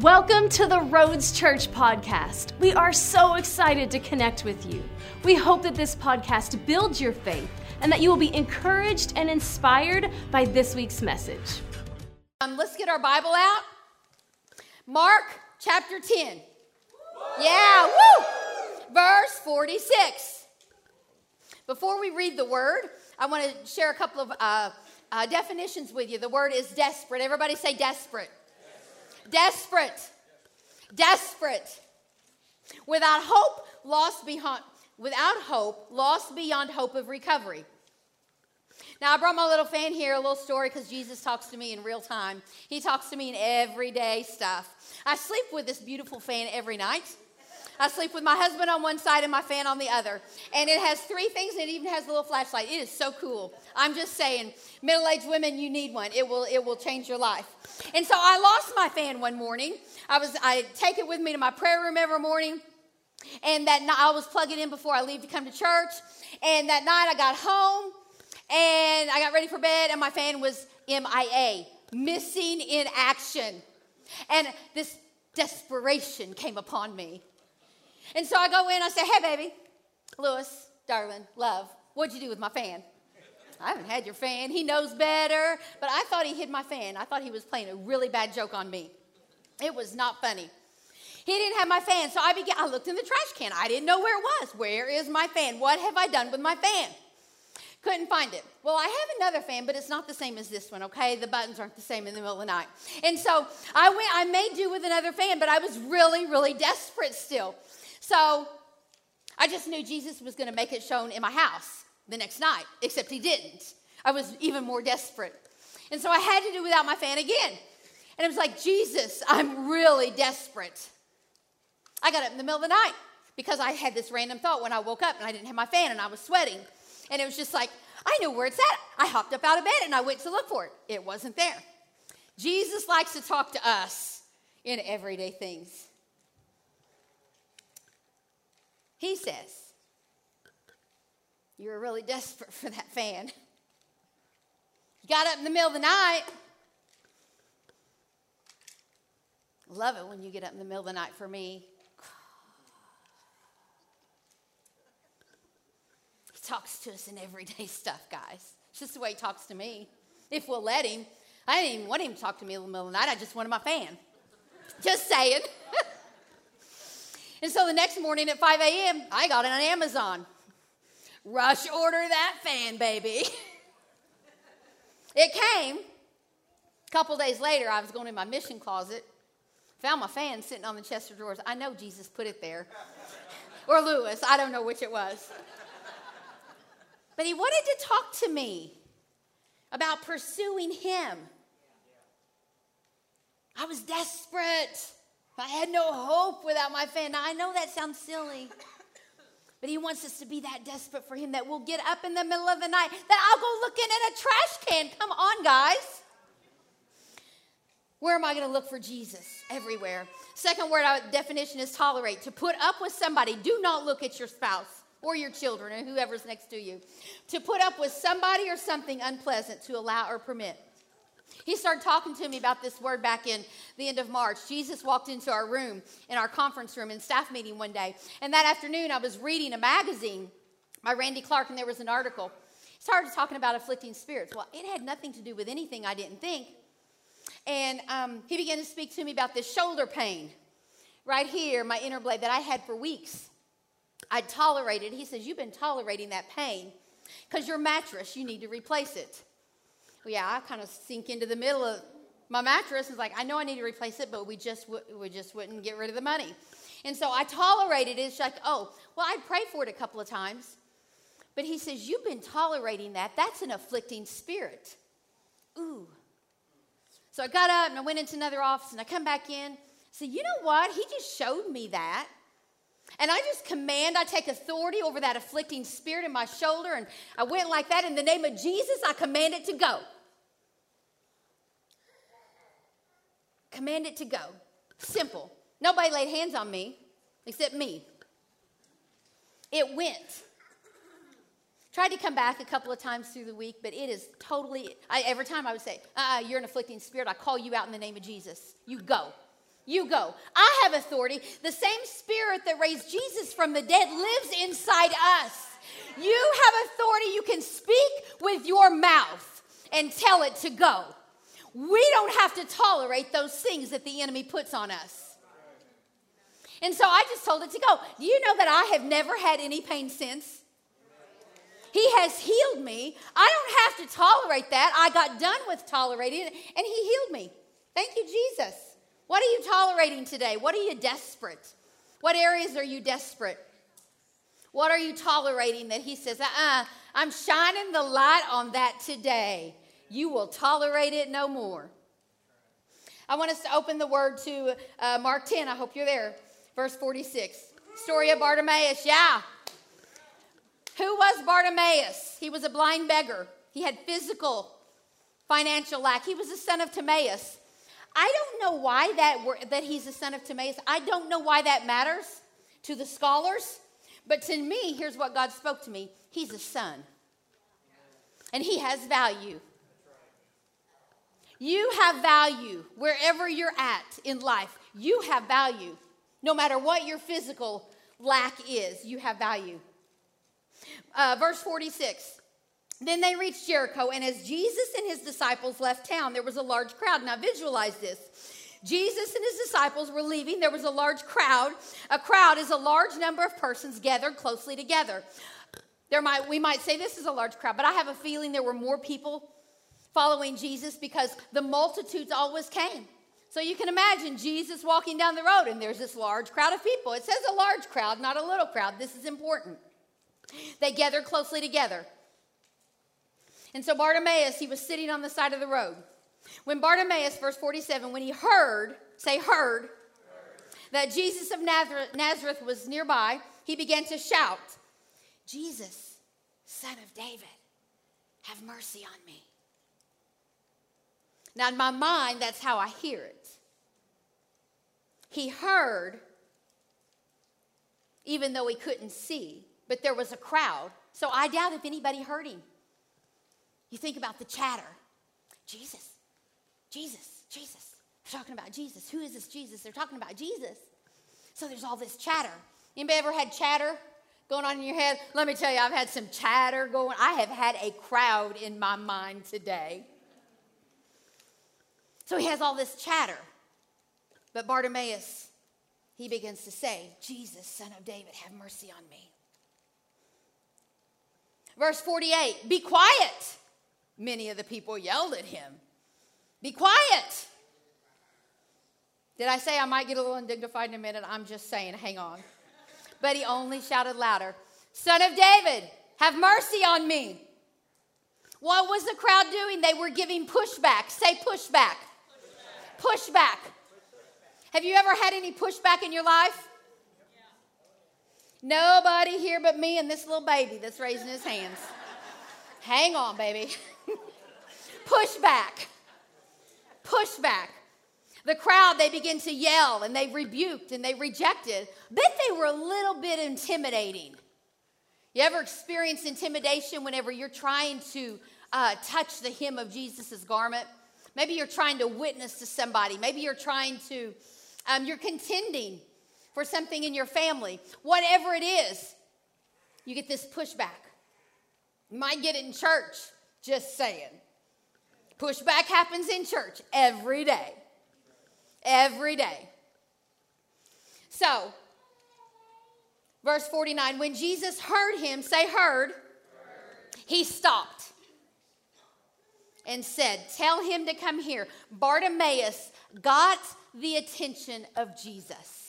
Welcome to the Roads Church podcast. We are so excited to connect with you. We hope that this podcast builds your faith and that you will be encouraged and inspired by this week's message. Um, let's get our Bible out. Mark chapter 10. Yeah, woo! Verse 46. Before we read the word, I want to share a couple of uh, uh, definitions with you. The word is desperate. Everybody say desperate. Desperate. Desperate. Without hope, lost beyond, without hope, lost beyond hope of recovery. Now, I brought my little fan here, a little story, because Jesus talks to me in real time. He talks to me in everyday stuff. I sleep with this beautiful fan every night. I sleep with my husband on one side and my fan on the other. And it has three things and it even has a little flashlight. It is so cool. I'm just saying, middle-aged women, you need one. It will it will change your life. And so I lost my fan one morning. I was I take it with me to my prayer room every morning. And that night I was plugging in before I leave to come to church. And that night I got home and I got ready for bed and my fan was MIA, missing in action. And this desperation came upon me. And so I go in, I say, hey, baby, Lewis, darling, love, what'd you do with my fan? I haven't had your fan. He knows better. But I thought he hid my fan. I thought he was playing a really bad joke on me. It was not funny. He didn't have my fan, so I began. I looked in the trash can. I didn't know where it was. Where is my fan? What have I done with my fan? Couldn't find it. Well, I have another fan, but it's not the same as this one, okay? The buttons aren't the same in the middle of the night. And so I went, I made do with another fan, but I was really, really desperate still. So I just knew Jesus was going to make it shown in my house the next night, except he didn't. I was even more desperate. And so I had to do without my fan again. And it was like, Jesus, I'm really desperate. I got up in the middle of the night because I had this random thought when I woke up and I didn't have my fan and I was sweating. And it was just like, I know where it's at. I hopped up out of bed and I went to look for it. It wasn't there. Jesus likes to talk to us in everyday things. He says, You're really desperate for that fan. You got up in the middle of the night. Love it when you get up in the middle of the night for me. He talks to us in everyday stuff, guys. It's just the way he talks to me. If we'll let him. I didn't even want him to talk to me in the middle of the night. I just wanted my fan. Just saying. and so the next morning at 5 a.m., I got it on Amazon. Rush order that fan, baby. it came. A couple days later, I was going in my mission closet, found my fan sitting on the chest of drawers. I know Jesus put it there. or Lewis, I don't know which it was. But he wanted to talk to me about pursuing him. I was desperate. I had no hope without my fan. Now, I know that sounds silly, but he wants us to be that desperate for him that we'll get up in the middle of the night, that I'll go looking in a trash can. Come on, guys. Where am I going to look for Jesus? Everywhere. Second word our definition is tolerate. To put up with somebody. Do not look at your spouse or your children or whoever's next to you. To put up with somebody or something unpleasant to allow or permit. He started talking to me about this word back in the end of March. Jesus walked into our room, in our conference room, in staff meeting one day. And that afternoon, I was reading a magazine by Randy Clark, and there was an article. He started talking about afflicting spirits. Well, it had nothing to do with anything I didn't think. And um, he began to speak to me about this shoulder pain right here, my inner blade, that I had for weeks. I'd tolerated. He says, You've been tolerating that pain because your mattress, you need to replace it. Yeah, I kind of sink into the middle of my mattress was like, I know I need to replace it, but we just, we just wouldn't get rid of the money. And so I tolerated it. It's like, oh, well, I'd pray for it a couple of times. But he says, You've been tolerating that. That's an afflicting spirit. Ooh. So I got up and I went into another office and I come back in. So, you know what? He just showed me that. And I just command, I take authority over that afflicting spirit in my shoulder. And I went like that. In the name of Jesus, I command it to go. Command it to go. Simple. Nobody laid hands on me except me. It went. Tried to come back a couple of times through the week, but it is totally, I, every time I would say, uh, You're an afflicting spirit. I call you out in the name of Jesus. You go. You go. I have authority. The same spirit that raised Jesus from the dead lives inside us. You have authority. You can speak with your mouth and tell it to go. We don't have to tolerate those things that the enemy puts on us. And so I just told it to go. Do you know that I have never had any pain since? He has healed me. I don't have to tolerate that. I got done with tolerating it, and He healed me. Thank you, Jesus. What are you tolerating today? What are you desperate? What areas are you desperate? What are you tolerating that He says, uh uh-uh, uh, I'm shining the light on that today. You will tolerate it no more. I want us to open the word to uh, Mark 10. I hope you're there. Verse 46. Story of Bartimaeus. Yeah. Who was Bartimaeus? He was a blind beggar. He had physical, financial lack. He was the son of Timaeus. I don't know why that, that he's the son of Timaeus. I don't know why that matters to the scholars. But to me, here's what God spoke to me He's a son, and he has value. You have value wherever you're at in life. You have value. No matter what your physical lack is, you have value. Uh, verse 46. Then they reached Jericho, and as Jesus and his disciples left town, there was a large crowd. Now, visualize this. Jesus and his disciples were leaving. There was a large crowd. A crowd is a large number of persons gathered closely together. There might, we might say this is a large crowd, but I have a feeling there were more people following Jesus because the multitudes always came. So you can imagine Jesus walking down the road and there's this large crowd of people. It says a large crowd, not a little crowd. This is important. They gathered closely together. And so Bartimaeus, he was sitting on the side of the road. When Bartimaeus, verse 47, when he heard, say heard, that Jesus of Nazareth was nearby, he began to shout, Jesus, son of David, have mercy on me. Now, in my mind, that's how I hear it. He heard, even though he couldn't see, but there was a crowd. So I doubt if anybody heard him. You think about the chatter Jesus, Jesus, Jesus. They're talking about Jesus. Who is this Jesus? They're talking about Jesus. So there's all this chatter. Anybody ever had chatter going on in your head? Let me tell you, I've had some chatter going. I have had a crowd in my mind today. So he has all this chatter. But Bartimaeus, he begins to say, Jesus, son of David, have mercy on me. Verse 48 Be quiet. Many of the people yelled at him. Be quiet. Did I say I might get a little undignified in a minute? I'm just saying, hang on. But he only shouted louder, Son of David, have mercy on me. What was the crowd doing? They were giving pushback. Say pushback. Pushback. Have you ever had any pushback in your life? Nobody here but me and this little baby that's raising his hands. Hang on, baby. pushback. Pushback. The crowd, they begin to yell and they rebuked and they rejected. Bet they were a little bit intimidating. You ever experienced intimidation whenever you're trying to uh, touch the hem of Jesus' garment? Maybe you're trying to witness to somebody. Maybe you're trying to, um, you're contending for something in your family, whatever it is, you get this pushback. You might get it in church, just saying. Pushback happens in church every day. Every day. So, verse 49 when Jesus heard him, say, heard, he stopped and said, Tell him to come here. Bartimaeus got the attention of Jesus.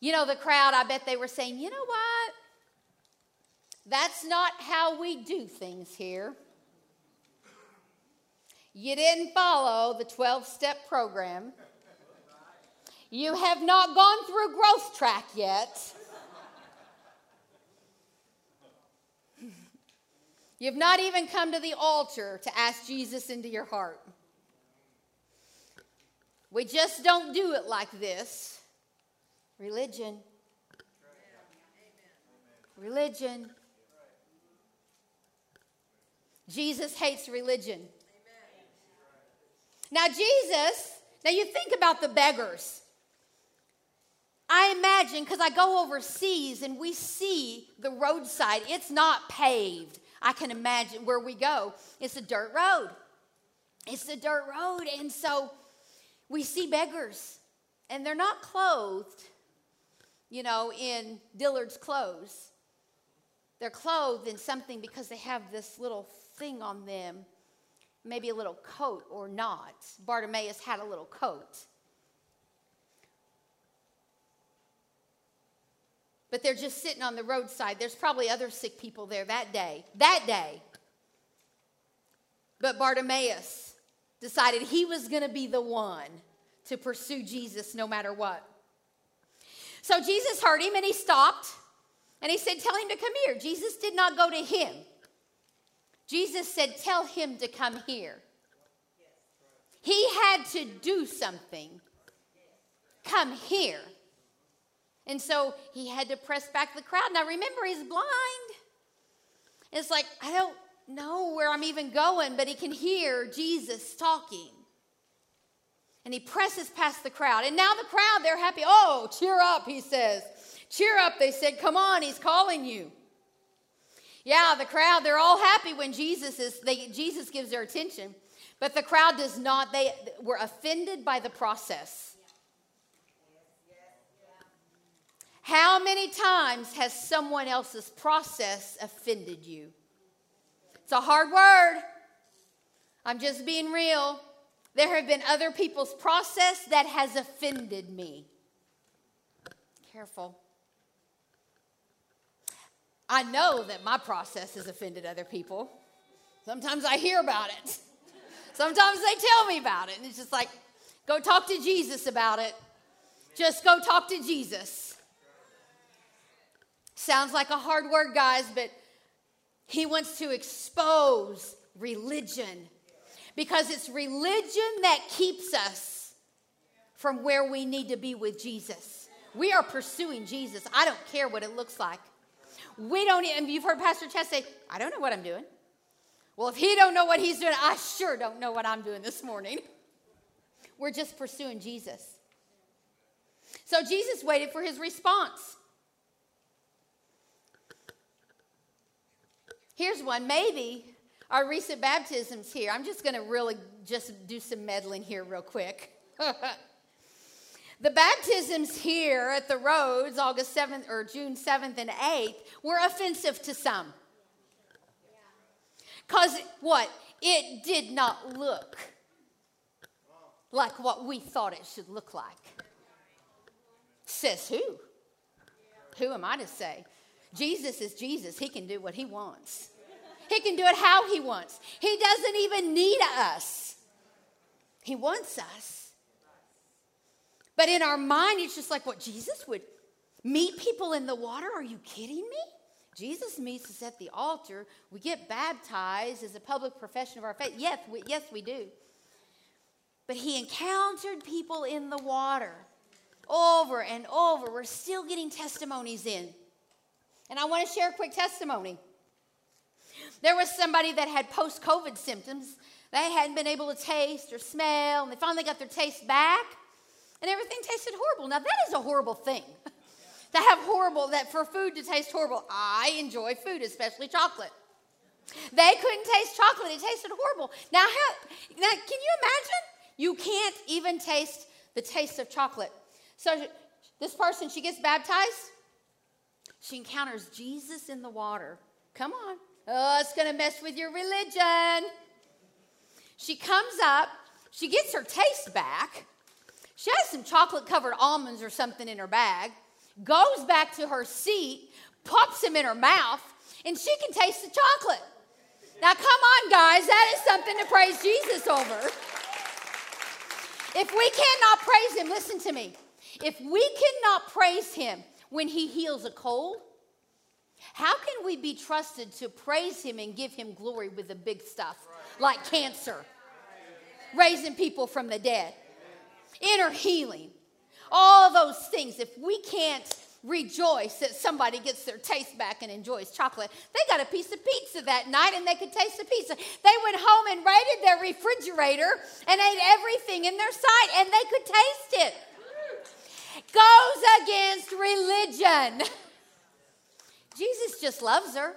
You know, the crowd, I bet they were saying, you know what? That's not how we do things here. You didn't follow the 12 step program. You have not gone through growth track yet. You've not even come to the altar to ask Jesus into your heart. We just don't do it like this. Religion. Religion. Jesus hates religion. Now, Jesus Now you think about the beggars. I imagine, because I go overseas and we see the roadside, it's not paved. I can imagine where we go. It's a dirt road. It's a dirt road. And so we see beggars, and they're not clothed, you know, in Dillard's clothes. They're clothed in something because they have this little thing on them, maybe a little coat or not. Bartimaeus had a little coat. But they're just sitting on the roadside. There's probably other sick people there that day. That day. But Bartimaeus decided he was going to be the one to pursue Jesus no matter what. So Jesus heard him and he stopped and he said, Tell him to come here. Jesus did not go to him. Jesus said, Tell him to come here. He had to do something. Come here. And so he had to press back the crowd. Now remember, he's blind. It's like, I don't know where I'm even going, but he can hear Jesus talking. And he presses past the crowd. And now the crowd, they're happy. Oh, cheer up, he says. Cheer up, they said. Come on, he's calling you. Yeah, the crowd, they're all happy when Jesus is, they, Jesus gives their attention. But the crowd does not, they were offended by the process. How many times has someone else's process offended you? It's a hard word. I'm just being real. There have been other people's process that has offended me. Careful. I know that my process has offended other people. Sometimes I hear about it. Sometimes they tell me about it. And it's just like, go talk to Jesus about it. Just go talk to Jesus. Sounds like a hard word, guys, but he wants to expose religion because it's religion that keeps us from where we need to be with Jesus. We are pursuing Jesus. I don't care what it looks like. We don't, and you've heard Pastor Chess say, I don't know what I'm doing. Well, if he don't know what he's doing, I sure don't know what I'm doing this morning. We're just pursuing Jesus. So Jesus waited for his response. Here's one. Maybe our recent baptisms here. I'm just going to really just do some meddling here real quick. The baptisms here at the roads, August 7th or June 7th and 8th, were offensive to some. Because what? It did not look like what we thought it should look like. Says who? Who am I to say? Jesus is Jesus. He can do what he wants. He can do it how he wants. He doesn't even need us. He wants us. But in our mind, it's just like what Jesus would meet people in the water. Are you kidding me? Jesus meets us at the altar. We get baptized as a public profession of our faith. Yes, we, yes, we do. But he encountered people in the water over and over. We're still getting testimonies in. And I want to share a quick testimony. There was somebody that had post COVID symptoms. They hadn't been able to taste or smell, and they finally got their taste back and everything tasted horrible. Now, that is a horrible thing. to have horrible, that for food to taste horrible. I enjoy food, especially chocolate. They couldn't taste chocolate, it tasted horrible. Now, how, now can you imagine? You can't even taste the taste of chocolate. So, this person, she gets baptized. She encounters Jesus in the water. Come on. Oh, it's going to mess with your religion. She comes up, she gets her taste back, she has some chocolate covered almonds or something in her bag, goes back to her seat, pops them in her mouth, and she can taste the chocolate. Now, come on, guys, that is something to praise Jesus over. If we cannot praise Him, listen to me. If we cannot praise Him when He heals a cold, how can we be trusted to praise Him and give Him glory with the big stuff like cancer, raising people from the dead? inner healing, all those things. If we can't rejoice that somebody gets their taste back and enjoys chocolate. They got a piece of pizza that night and they could taste the pizza. They went home and raided their refrigerator and ate everything in their sight and they could taste it. Goes against religion. Jesus just loves her.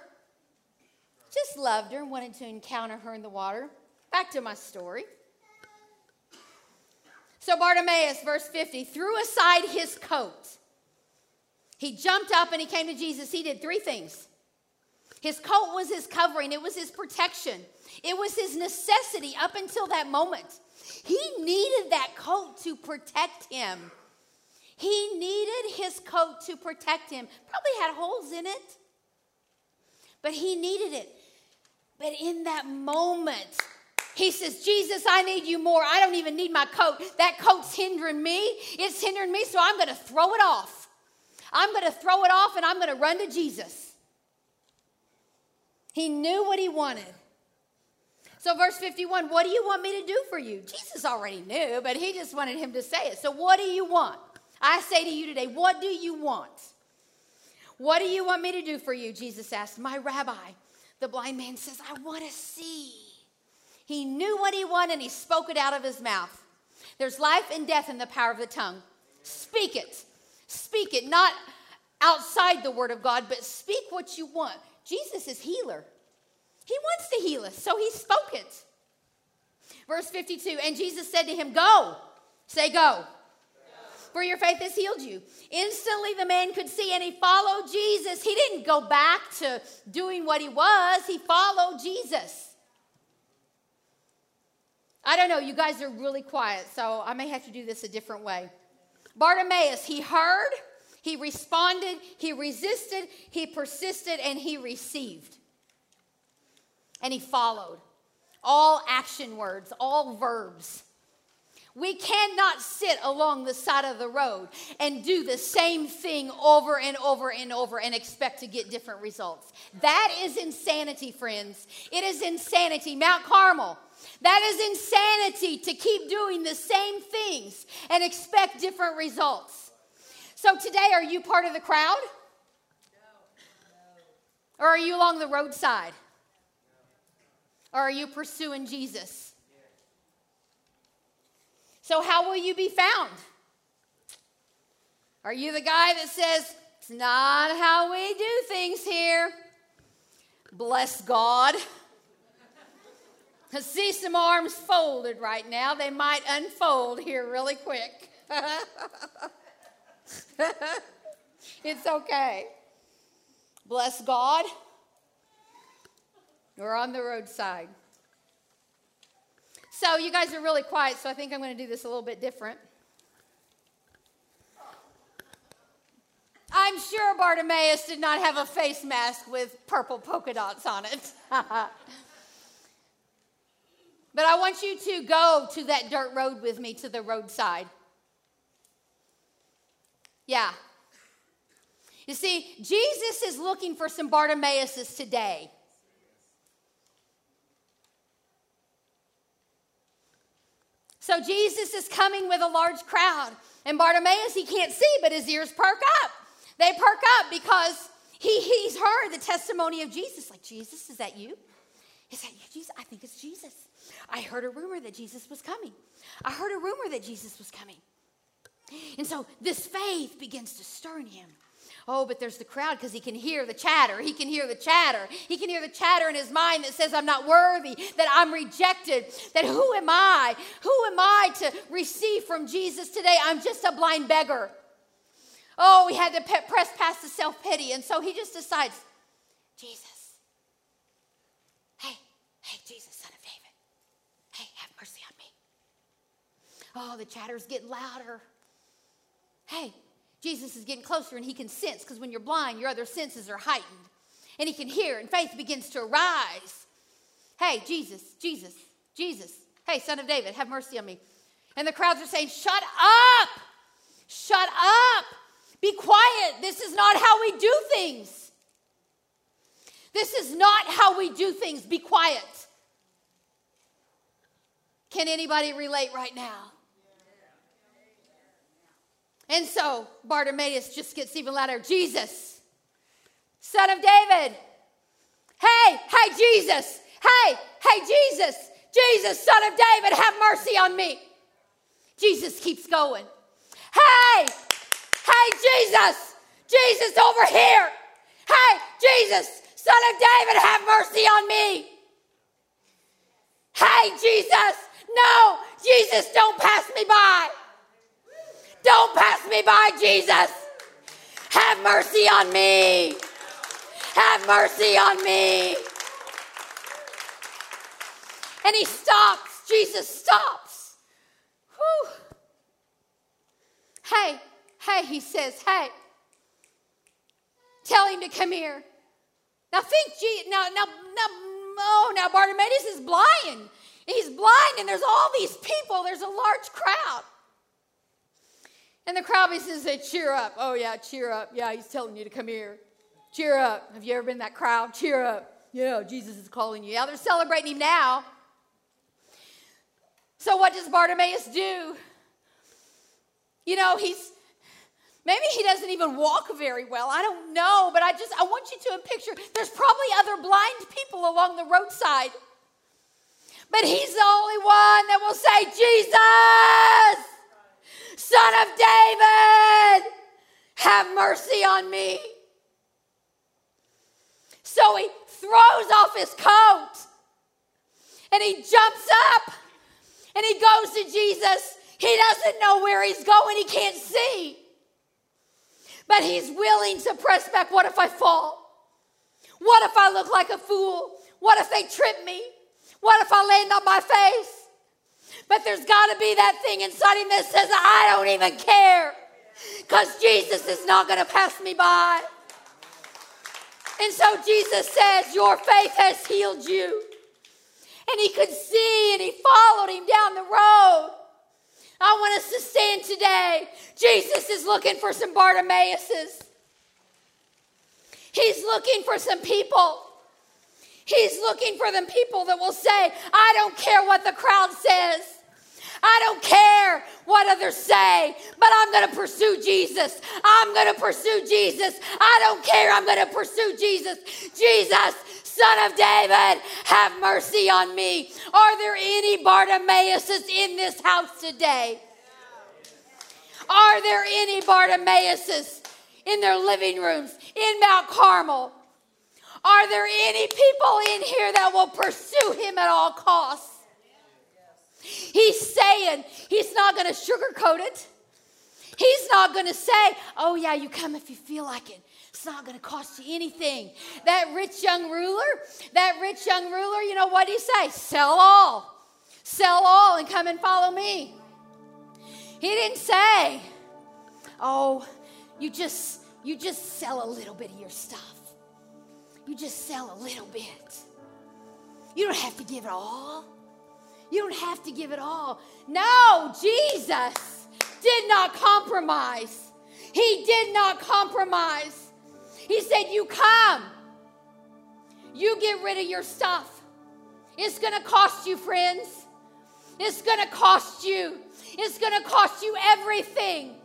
Just loved her and wanted to encounter her in the water. Back to my story. So Bartimaeus, verse 50, threw aside his coat he jumped up and he came to Jesus. He did three things. His coat was his covering, it was his protection, it was his necessity up until that moment. He needed that coat to protect him. He needed his coat to protect him. Probably had holes in it, but he needed it. But in that moment, he says, Jesus, I need you more. I don't even need my coat. That coat's hindering me. It's hindering me, so I'm going to throw it off. I'm going to throw it off and I'm going to run to Jesus. He knew what he wanted. So, verse 51 What do you want me to do for you? Jesus already knew, but he just wanted him to say it. So, what do you want? I say to you today, what do you want? What do you want me to do for you? Jesus asked. My rabbi, the blind man says, I want to see. He knew what he wanted and he spoke it out of his mouth. There's life and death in the power of the tongue. Speak it. Speak it, not outside the word of God, but speak what you want. Jesus is healer. He wants to heal us, so he spoke it. Verse 52 And Jesus said to him, Go. Say, Go. For your faith has healed you. Instantly, the man could see and he followed Jesus. He didn't go back to doing what he was, he followed Jesus. I don't know, you guys are really quiet, so I may have to do this a different way. Bartimaeus, he heard, he responded, he resisted, he persisted, and he received. And he followed. All action words, all verbs. We cannot sit along the side of the road and do the same thing over and over and over and expect to get different results. That is insanity, friends. It is insanity. Mount Carmel, that is insanity to keep doing the same things and expect different results. So today, are you part of the crowd? No. Or are you along the roadside? Or are you pursuing Jesus? So, how will you be found? Are you the guy that says, It's not how we do things here? Bless God. I see some arms folded right now. They might unfold here really quick. it's okay. Bless God. We're on the roadside. So, you guys are really quiet, so I think I'm going to do this a little bit different. I'm sure Bartimaeus did not have a face mask with purple polka dots on it. But I want you to go to that dirt road with me to the roadside. Yeah. You see, Jesus is looking for some Bartimaeuses today. So Jesus is coming with a large crowd, and Bartimaeus, he can't see, but his ears perk up. They perk up because he, he's heard the testimony of Jesus. Like, Jesus, is that you? Is that you, Jesus? I think it's Jesus. I heard a rumor that Jesus was coming. I heard a rumor that Jesus was coming. And so this faith begins to stir in him. Oh, but there's the crowd because he can hear the chatter. He can hear the chatter. He can hear the chatter in his mind that says, I'm not worthy, that I'm rejected, that who am I? Who am I to receive from Jesus today? I'm just a blind beggar. Oh, he had to pe- press past the self pity. And so he just decides, Jesus. Hey, hey, Jesus. Son of David. Hey, have mercy on me. Oh, the chatter's getting louder. Hey, Jesus is getting closer and he can sense because when you're blind, your other senses are heightened. And he can hear and faith begins to arise. Hey, Jesus, Jesus, Jesus. Hey, son of David, have mercy on me. And the crowds are saying, Shut up! Shut up! Be quiet. This is not how we do things. This is not how we do things. Be quiet. Can anybody relate right now? And so Bartimaeus just gets even louder Jesus, son of David. Hey, hey, Jesus. Hey, hey, Jesus. Jesus, son of David, have mercy on me. Jesus keeps going. Hey, hey, Jesus. Jesus, over here. Hey, Jesus, son of David, have mercy on me. Hey, Jesus. No, Jesus, don't pass me by. Don't pass me by, Jesus. Have mercy on me. Have mercy on me. And he stops. Jesus stops. Whew. Hey, hey, he says, hey, tell him to come here. Now think, now, now, now, oh, now Bartimaeus is blind. He's blind, and there's all these people. There's a large crowd. And the crowd to say, Cheer up. Oh, yeah, cheer up. Yeah, he's telling you to come here. Cheer up. Have you ever been that crowd? Cheer up. Yeah, Jesus is calling you. Yeah, they're celebrating him now. So, what does Bartimaeus do? You know, he's maybe he doesn't even walk very well. I don't know, but I just I want you to picture there's probably other blind people along the roadside. But he's the only one that will say, Jesus, Son of David, have mercy on me. So he throws off his coat and he jumps up and he goes to Jesus. He doesn't know where he's going, he can't see. But he's willing to press back. What if I fall? What if I look like a fool? What if they trip me? What if I land on my face? But there's got to be that thing inside him that says, I don't even care because Jesus is not going to pass me by. And so Jesus says, Your faith has healed you. And he could see and he followed him down the road. I want us to stand today. Jesus is looking for some Bartimaeuses. He's looking for some people He's looking for them people that will say, I don't care what the crowd says. I don't care what others say, but I'm going to pursue Jesus. I'm going to pursue Jesus. I don't care. I'm going to pursue Jesus. Jesus, Son of David, have mercy on me. Are there any Bartimaeuses in this house today? Are there any Bartimaeuses in their living rooms in Mount Carmel? Are there any people in here that will pursue him at all costs? He's saying he's not going to sugarcoat it. He's not going to say, oh, yeah, you come if you feel like it. It's not going to cost you anything. That rich young ruler, that rich young ruler, you know what he say? Sell all. Sell all and come and follow me. He didn't say, oh, you just you just sell a little bit of your stuff you just sell a little bit. You don't have to give it all. You don't have to give it all. No, Jesus did not compromise. He did not compromise. He said, You come, you get rid of your stuff. It's gonna cost you, friends. It's gonna cost you. It's gonna cost you everything.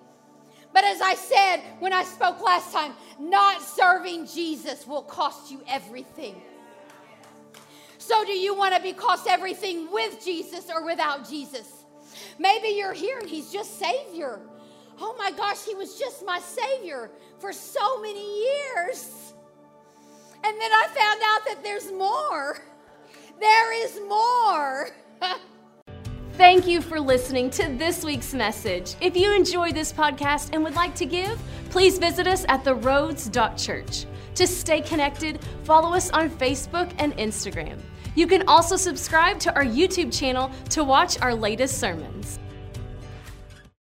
But as I said when I spoke last time, not serving Jesus will cost you everything. So, do you want to be cost everything with Jesus or without Jesus? Maybe you're here and He's just Savior. Oh my gosh, He was just my Savior for so many years. And then I found out that there's more. There is more. Thank you for listening to this week's message. If you enjoy this podcast and would like to give, please visit us at theroads.church. To stay connected, follow us on Facebook and Instagram. You can also subscribe to our YouTube channel to watch our latest sermons.